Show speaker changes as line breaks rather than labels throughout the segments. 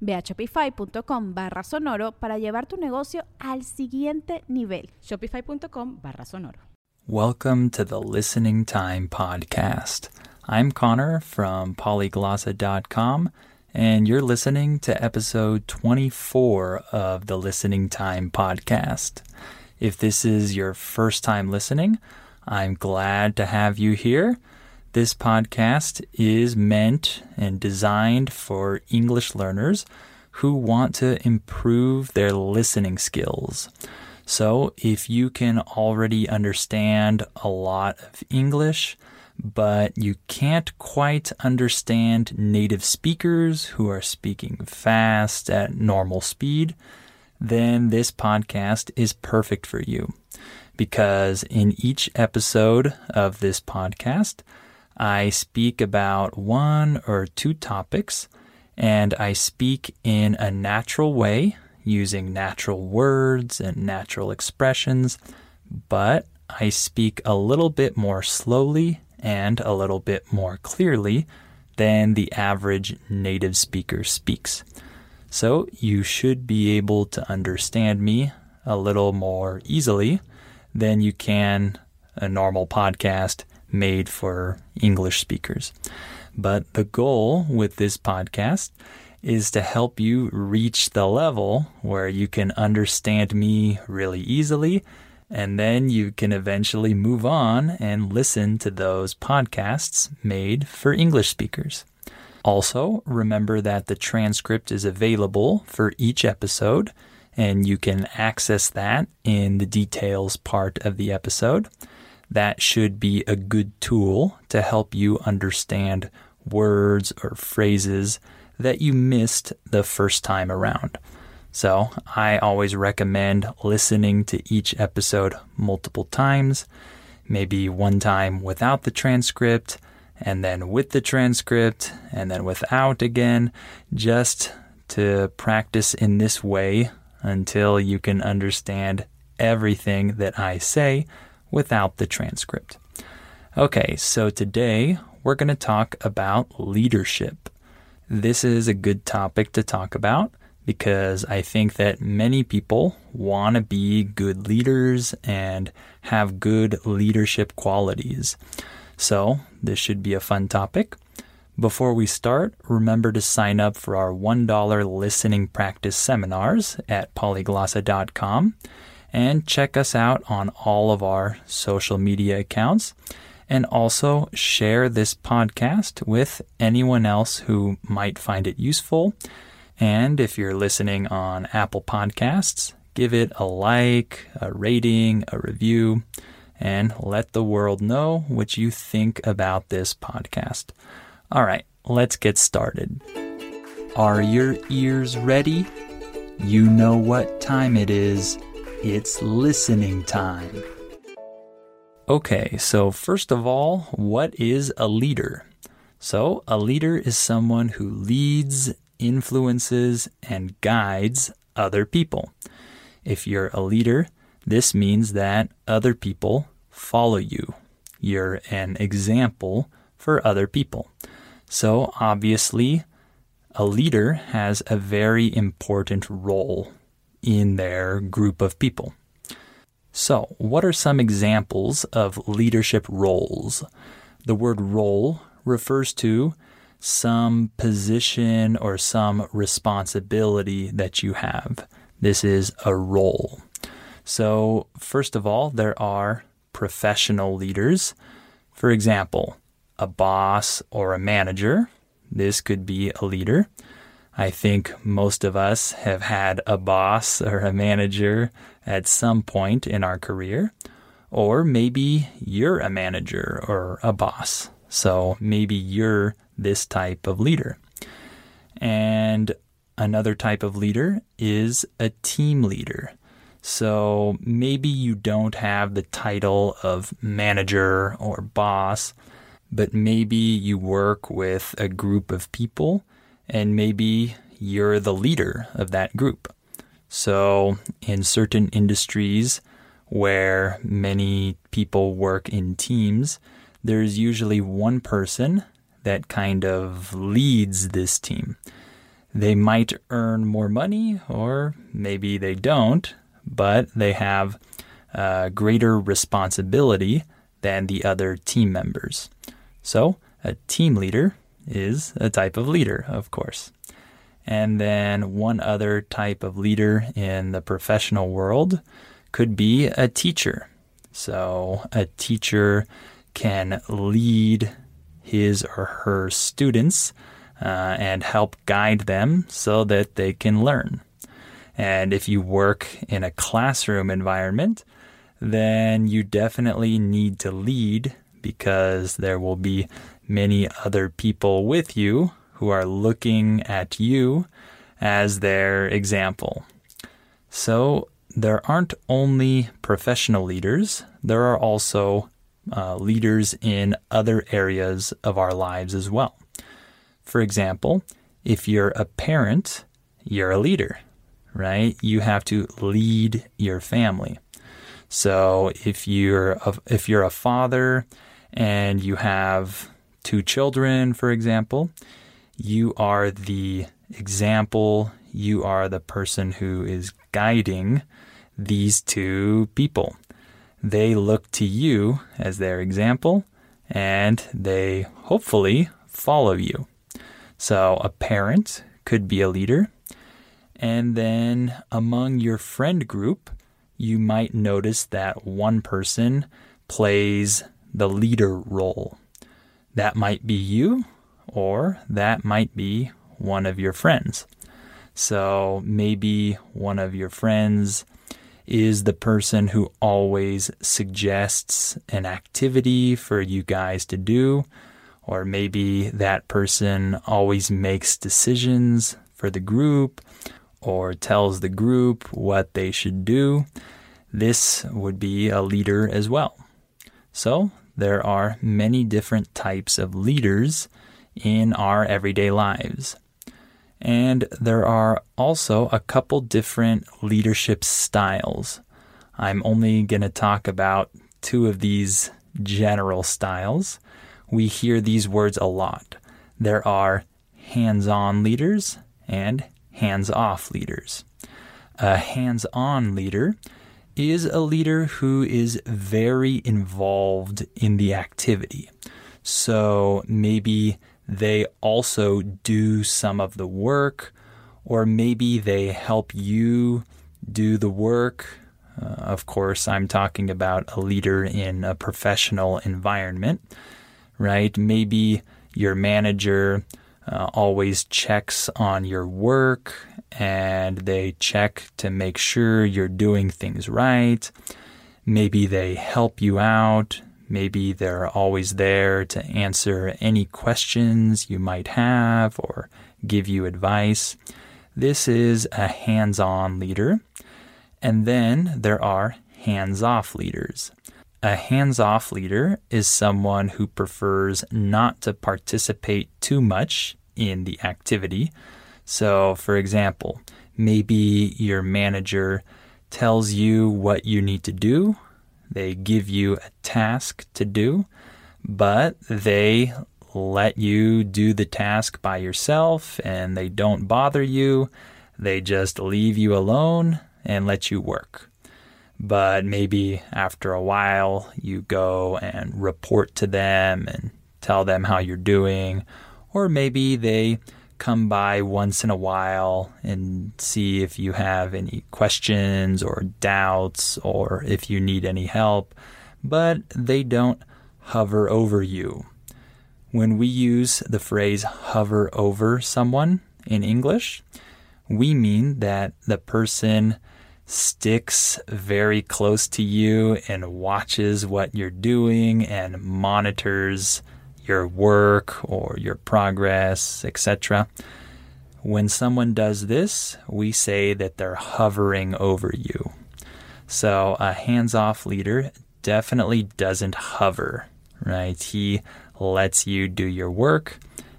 Ve a shopify.com barra sonoro para llevar tu negocio al siguiente nivel.
Shopify.com barra sonoro.
Welcome to the Listening Time Podcast. I'm Connor from polyglossa.com, and you're listening to episode 24 of the Listening Time Podcast. If this is your first time listening, I'm glad to have you here. This podcast is meant and designed for English learners who want to improve their listening skills. So, if you can already understand a lot of English, but you can't quite understand native speakers who are speaking fast at normal speed, then this podcast is perfect for you. Because in each episode of this podcast, I speak about one or two topics, and I speak in a natural way using natural words and natural expressions, but I speak a little bit more slowly and a little bit more clearly than the average native speaker speaks. So you should be able to understand me a little more easily than you can a normal podcast made for English speakers. But the goal with this podcast is to help you reach the level where you can understand me really easily. And then you can eventually move on and listen to those podcasts made for English speakers. Also, remember that the transcript is available for each episode, and you can access that in the details part of the episode that should be a good tool to help you understand words or phrases that you missed the first time around. So, I always recommend listening to each episode multiple times, maybe one time without the transcript, and then with the transcript, and then without again, just to practice in this way until you can understand everything that I say without the transcript. Okay, so today we're going to talk about leadership. This is a good topic to talk about because I think that many people want to be good leaders and have good leadership qualities. So, this should be a fun topic. Before we start, remember to sign up for our $1 listening practice seminars at polyglossa.com and check us out on all of our social media accounts. And also share this podcast with anyone else who might find it useful. And if you're listening on Apple Podcasts, give it a like, a rating, a review, and let the world know what you think about this podcast. All right, let's get started. Are your ears ready? You know what time it is. It's listening time. Okay, so first of all, what is a leader? So, a leader is someone who leads, influences, and guides other people. If you're a leader, this means that other people follow you. You're an example for other people. So, obviously, a leader has a very important role in their group of people. So, what are some examples of leadership roles? The word role refers to some position or some responsibility that you have. This is a role. So, first of all, there are professional leaders. For example, a boss or a manager. This could be a leader. I think most of us have had a boss or a manager at some point in our career. Or maybe you're a manager or a boss. So maybe you're this type of leader. And another type of leader is a team leader. So maybe you don't have the title of manager or boss, but maybe you work with a group of people and maybe you're the leader of that group. So in certain industries where many people work in teams, there's usually one person that kind of leads this team. They might earn more money, or maybe they don't, but they have uh, greater responsibility than the other team members. So, a team leader is a type of leader, of course. And then one other type of leader in the professional world could be a teacher. So, a teacher can lead his or her students uh, and help guide them so that they can learn. And if you work in a classroom environment, then you definitely need to lead because there will be many other people with you who are looking at you as their example. So there aren't only professional leaders, there are also uh, leaders in other areas of our lives as well. For example, if you're a parent, you're a leader, right? You have to lead your family. So if you're a, if you're a father and you have two children, for example, you are the example, you are the person who is guiding these two people. They look to you as their example and they hopefully follow you. So a parent could be a leader. And then among your friend group, you might notice that one person plays the leader role. That might be you, or that might be one of your friends. So maybe one of your friends is the person who always suggests an activity for you guys to do, or maybe that person always makes decisions for the group or tells the group what they should do. This would be a leader as well. So, there are many different types of leaders in our everyday lives. And there are also a couple different leadership styles. I'm only going to talk about two of these general styles. We hear these words a lot. There are hands on leaders and hands off leaders. A hands on leader is a leader who is very involved in the activity. So maybe they also do some of the work, or maybe they help you do the work. Uh, of course, I'm talking about a leader in a professional environment, right? Maybe your manager uh, always checks on your work and they check to make sure you're doing things right. Maybe they help you out. Maybe they're always there to answer any questions you might have or give you advice. This is a hands on leader. And then there are hands off leaders. A hands off leader is someone who prefers not to participate too much in the activity. So, for example, maybe your manager tells you what you need to do, they give you a task to do, but they let you do the task by yourself and they don't bother you. They just leave you alone and let you work. But maybe after a while, you go and report to them and tell them how you're doing, or maybe they come by once in a while and see if you have any questions or doubts or if you need any help. but they don't hover over you. When we use the phrase hover over someone in English, we mean that the person sticks very close to you and watches what you're doing and monitors your work or your progress, etc. When someone does this, we say that they're hovering over you. So a hands off leader definitely doesn't hover, right? He lets you do your work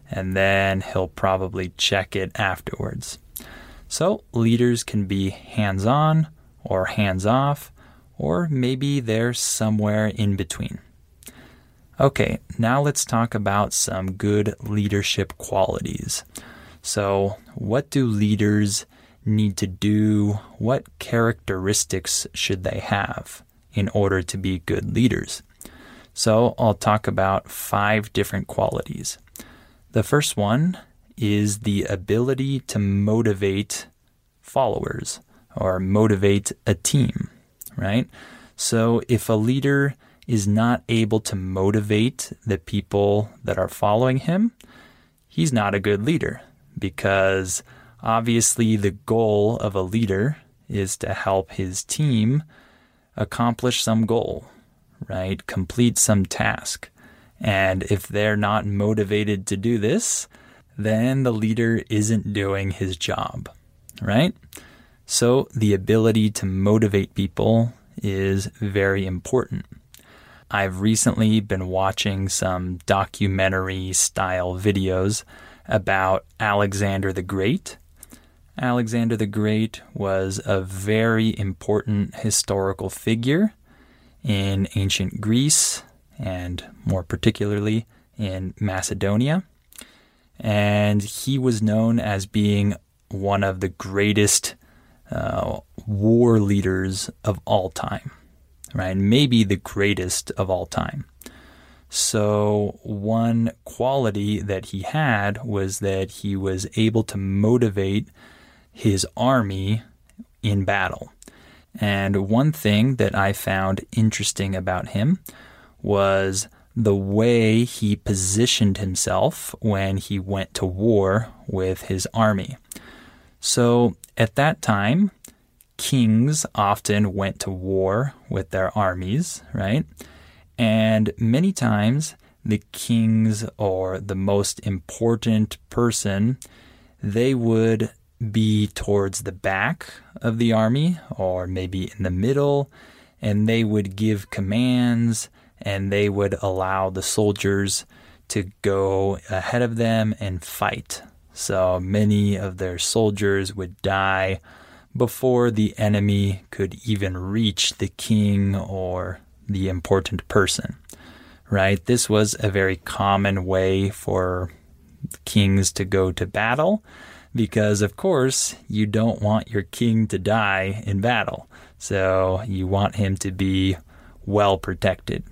and then he'll probably check it afterwards. So, leaders can be hands on or hands off, or maybe they're somewhere in between. Okay, now let's talk about some good leadership qualities. So, what do leaders need to do? What characteristics should they have in order to be good leaders? So, I'll talk about five different qualities. The first one is the ability to motivate followers or motivate a team, right? So if a leader is not able to motivate the people that are following him, he's not a good leader because obviously the goal of a leader is to help his team accomplish some goal, right? Complete some task. And if they're not motivated to do this, then the leader isn't doing his job, right? So the ability to motivate people is very important. I've recently been watching some documentary style videos about Alexander the Great. Alexander the Great was a very important historical figure in ancient Greece and more particularly in Macedonia. And he was known as being one of the greatest uh, war leaders of all time, right? Maybe the greatest of all time. So, one quality that he had was that he was able to motivate his army in battle. And one thing that I found interesting about him was the way he positioned himself when he went to war with his army. So at that time, kings often went to war with their armies, right? And many times, the kings or the most important person, they would be towards the back of the army or maybe in the middle, and they would give commands and they would allow the soldiers to go ahead of them and fight. So many of their soldiers would die before the enemy could even reach the king or the important person. Right? This was a very common way for kings to go to battle because, of course, you don't want your king to die in battle. So you want him to be well protected.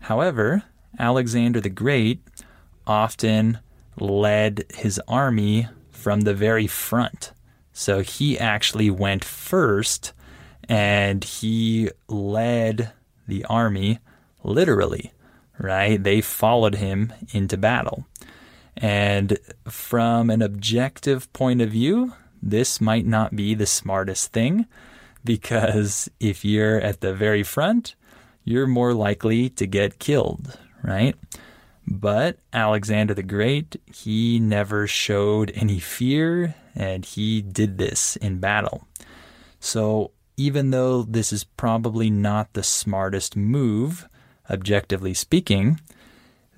However, Alexander the Great often led his army from the very front. So he actually went first and he led the army literally, right? They followed him into battle. And from an objective point of view, this might not be the smartest thing because if you're at the very front, you're more likely to get killed, right? But Alexander the Great, he never showed any fear and he did this in battle. So, even though this is probably not the smartest move, objectively speaking,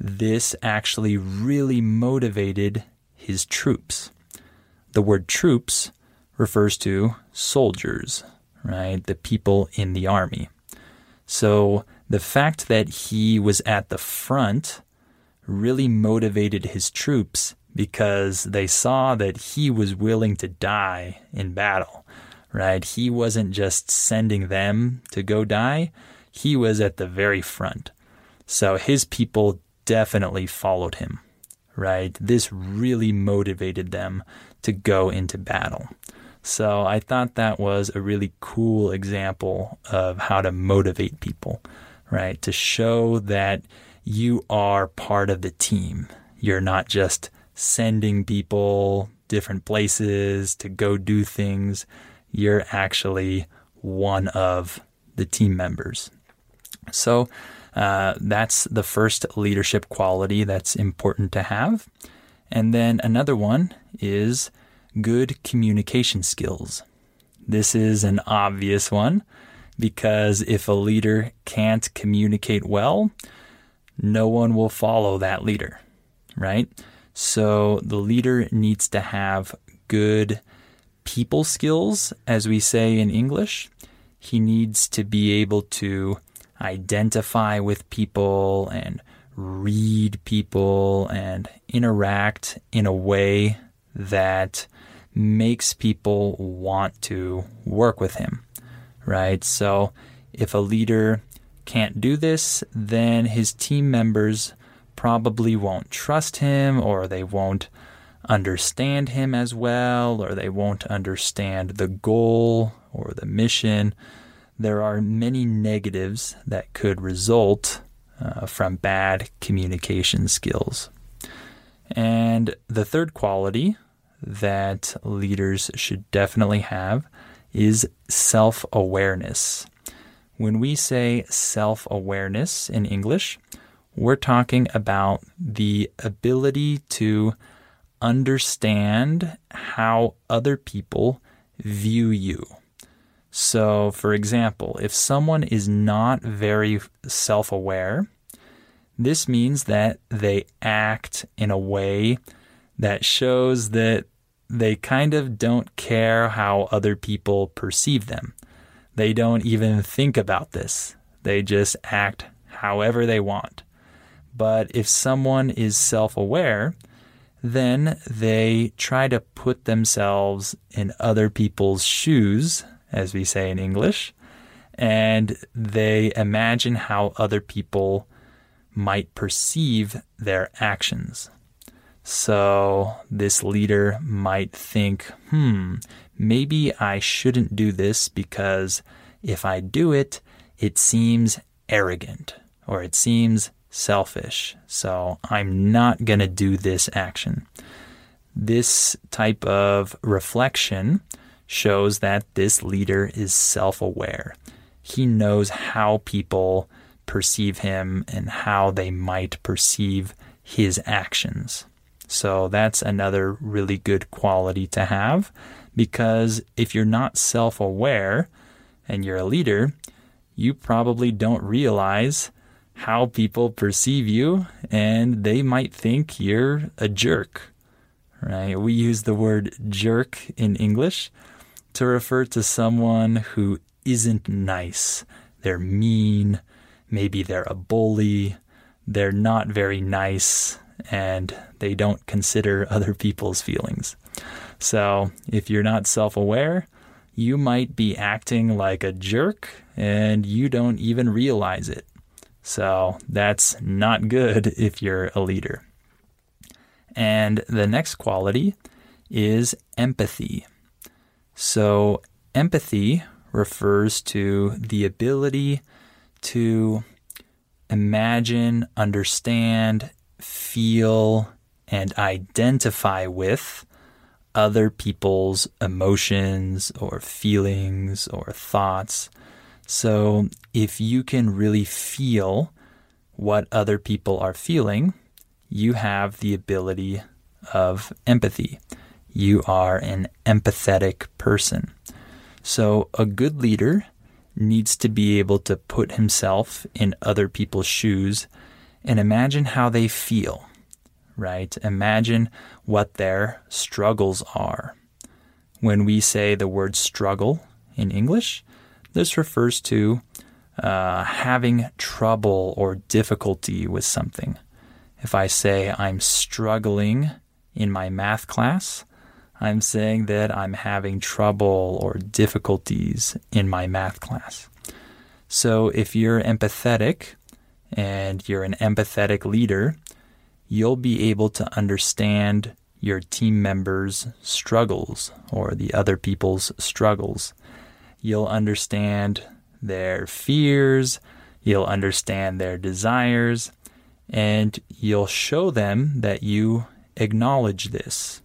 this actually really motivated his troops. The word troops refers to soldiers, right? The people in the army. So the fact that he was at the front really motivated his troops because they saw that he was willing to die in battle, right? He wasn't just sending them to go die, he was at the very front. So his people definitely followed him, right? This really motivated them to go into battle. So I thought that was a really cool example of how to motivate people, right? To show that you are part of the team. You're not just sending people different places to go do things. You're actually one of the team members. So uh, that's the first leadership quality that's important to have. And then another one is good communication skills. This is an obvious one because if a leader can't communicate well, no one will follow that leader, right? So the leader needs to have good people skills, as we say in English. He needs to be able to identify with people and read people and interact in a way that makes people want to work with him, right? So if a leader can't do this, then his team members probably won't trust him or they won't understand him as well or they won't understand the goal or the mission. There are many negatives that could result uh, from bad communication skills. And the third quality that leaders should definitely have is self awareness. When we say self awareness in English, we're talking about the ability to understand how other people view you. So, for example, if someone is not very self aware, this means that they act in a way that shows that they kind of don't care how other people perceive them. They don't even think about this. They just act however they want. But if someone is self aware, then they try to put themselves in other people's shoes, as we say in English, and they imagine how other people might perceive their actions. So this leader might think, hmm, maybe I shouldn't do this because if I do it, it seems arrogant or it seems selfish. So I'm not going to do this action. This type of reflection shows that this leader is self aware. He knows how people perceive him and how they might perceive his actions. So that's another really good quality to have because if you're not self aware and you're a leader, you probably don't realize how people perceive you and they might think you're a jerk. Right? We use the word jerk in English to refer to someone who isn't nice. They're mean, maybe they're a bully, they're not very nice, and they don't consider other people's feelings. So if you're not self aware, you might be acting like a jerk and you don't even realize it. So that's not good if you're a leader. And the next quality is empathy. So, empathy refers to the ability to imagine, understand, feel, and identify with other people's emotions or feelings or thoughts. So, if you can really feel what other people are feeling, you have the ability of empathy. You are an empathetic person. So, a good leader needs to be able to put himself in other people's shoes and imagine how they feel, right? Imagine what their struggles are. When we say the word struggle in English, this refers to uh, having trouble or difficulty with something. If I say I'm struggling in my math class, I'm saying that I'm having trouble or difficulties in my math class. So if you're empathetic and you're an empathetic leader, you'll be able to understand your team members' struggles or the other people's struggles. You'll understand their fears, You'll understand their desires and you'll show them that you acknowledge this.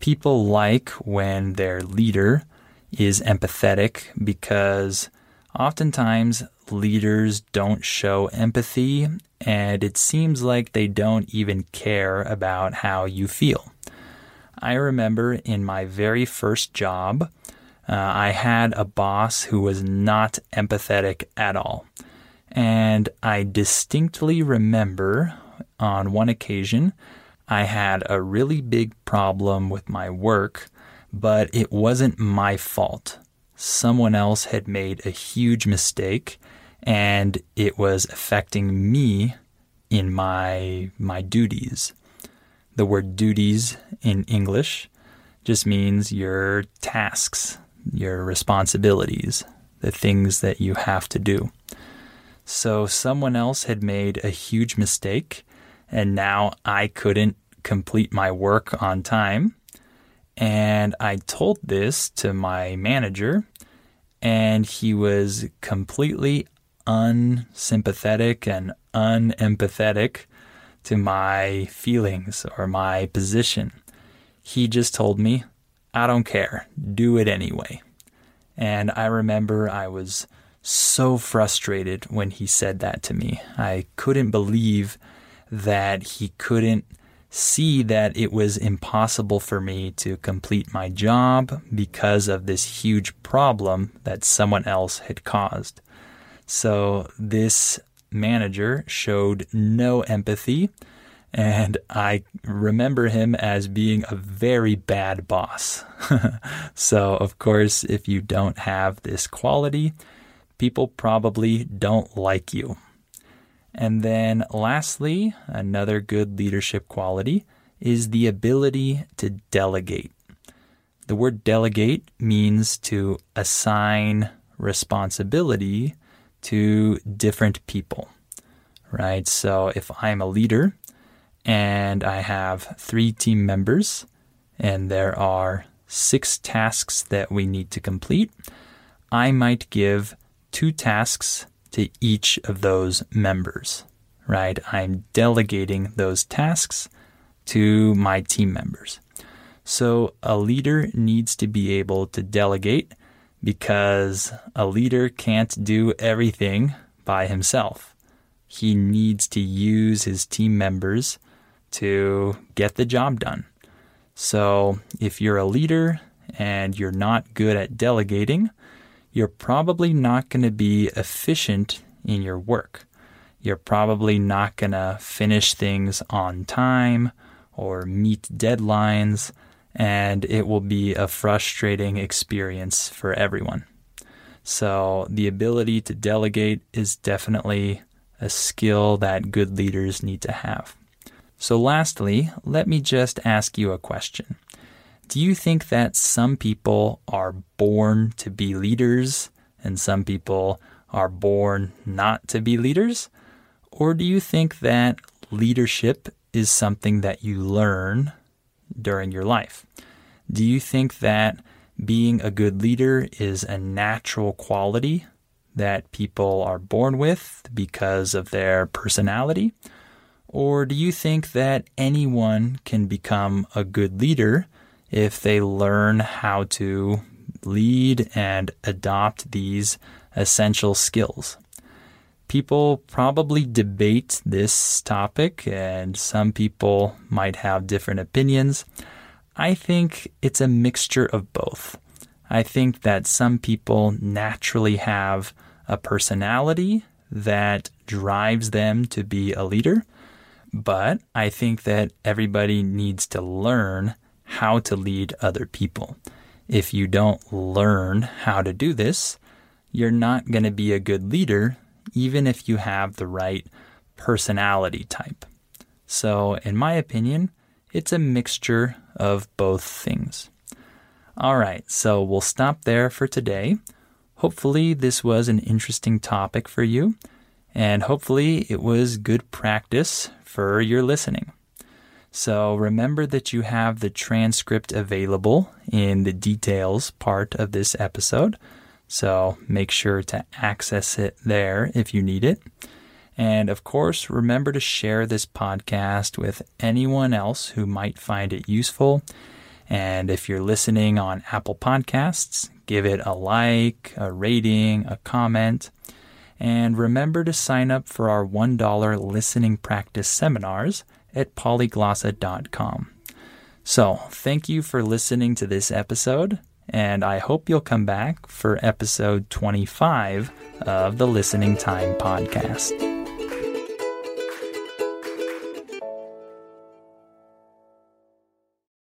People like when their leader is empathetic because oftentimes leaders don't show empathy and it seems like they don't even care about how you feel. I remember in my very first job, uh, I had a boss who was not empathetic at all. And I distinctly remember on one occasion, I had a really big problem with my work, but it wasn't my fault. Someone else had made a huge mistake and it was affecting me in my my duties. The word duties in English just means your tasks, your responsibilities, the things that you have to do. So someone else had made a huge mistake, and now I couldn't complete my work on time. And I told this to my manager, and he was completely unsympathetic and unempathetic to my feelings or my position. He just told me, I don't care, do it anyway. And I remember I was so frustrated when he said that to me. I couldn't believe that he couldn't see that it was impossible for me to complete my job because of this huge problem that someone else had caused. So this manager showed no empathy, and I remember him as being a very bad boss. so, of course, if you don't have this quality, people probably don't like you. And then, lastly, another good leadership quality is the ability to delegate. The word delegate means to assign responsibility to different people, right? So if I'm a leader and I have three team members and there are six tasks that we need to complete, I might give two tasks to each of those members, right? I'm delegating those tasks to my team members. So a leader needs to be able to delegate because a leader can't do everything by himself. He needs to use his team members to get the job done. So, if you're a leader and you're not good at delegating, you're probably not going to be efficient in your work. You're probably not going to finish things on time or meet deadlines and it will be a frustrating experience for everyone. So, the ability to delegate is definitely a skill that good leaders need to have. So, lastly, let me just ask you a question. Do you think that some people are born to be leaders and some people are born not to be leaders? Or do you think that leadership is something that you learn during your life. Do you think that being a good leader is a natural quality that people are born with because of their personality? Or do you think that anyone can become a good leader if they learn how to lead and adopt these essential skills? People probably debate this topic, and some people might have different opinions. I think it's a mixture of both. I think that some people naturally have a personality that drives them to be a leader, but I think that everybody needs to learn how to lead other people. If you don't learn how to do this, you're not going to be a good leader even if you have the right personality type. So, in my opinion, it's a mixture of both things. All right, so we'll stop there for today. Hopefully, this was an interesting topic for you, and hopefully, it was good practice for your listening. So, remember that you have the transcript available in the details part of this episode. So make sure to access it there if you need it. And of course, remember to share this podcast with anyone else who might find it useful. And if you're listening on Apple Podcasts, give it a like, a rating, a comment. And remember to sign up for our $1 listening practice seminars at polyglossa.com. So, thank you for listening to this episode, and I hope you'll come back for episode 25 of the Listening Time Podcast.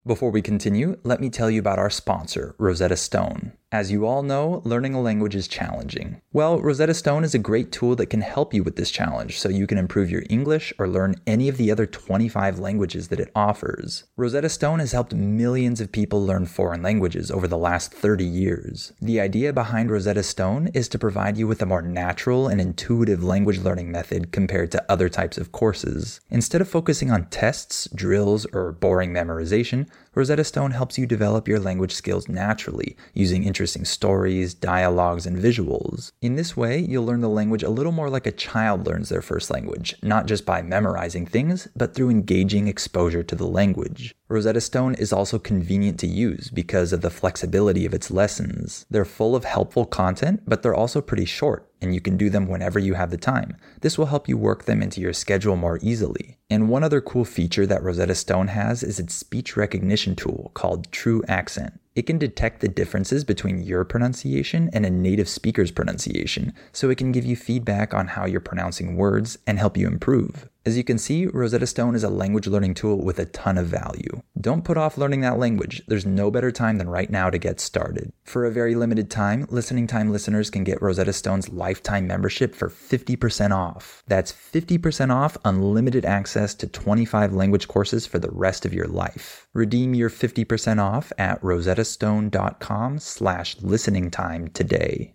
Before we continue, let me tell you about our sponsor, Rosetta Stone. As you all know, learning a language is challenging. Well, Rosetta Stone is a great tool that can help you with this challenge so you can improve your English or learn any of the other 25 languages that it offers. Rosetta Stone has helped millions of people learn foreign languages over the last 30 years. The idea behind Rosetta Stone is to provide you with a more natural and intuitive language learning method compared to other types of courses. Instead of focusing on tests, drills, or boring memorization, Rosetta Stone helps you develop your language skills naturally using interesting stories, dialogues, and visuals. In this way, you'll learn the language a little more like a child learns their first language, not just by memorizing things, but through engaging exposure to the language. Rosetta Stone is also convenient to use because of the flexibility of its lessons. They're full of helpful content, but they're also pretty short, and you can do them whenever you have the time. This will help you work them into your schedule more easily. And one other cool feature that Rosetta Stone has is its speech recognition tool called TruAccent. It can detect the differences between your pronunciation and a native speaker's pronunciation, so it can give you feedback on how you're pronouncing words and help you improve. As you can see, Rosetta Stone is a language learning tool with a ton of value. Don't put off learning that language. There's no better time than right now to get started. For a very limited time, Listening Time listeners can get Rosetta Stone's lifetime membership for 50% off. That's 50% off unlimited access to 25 language courses for the rest of your life. Redeem your 50% off at rosettastone.com slash listening time today.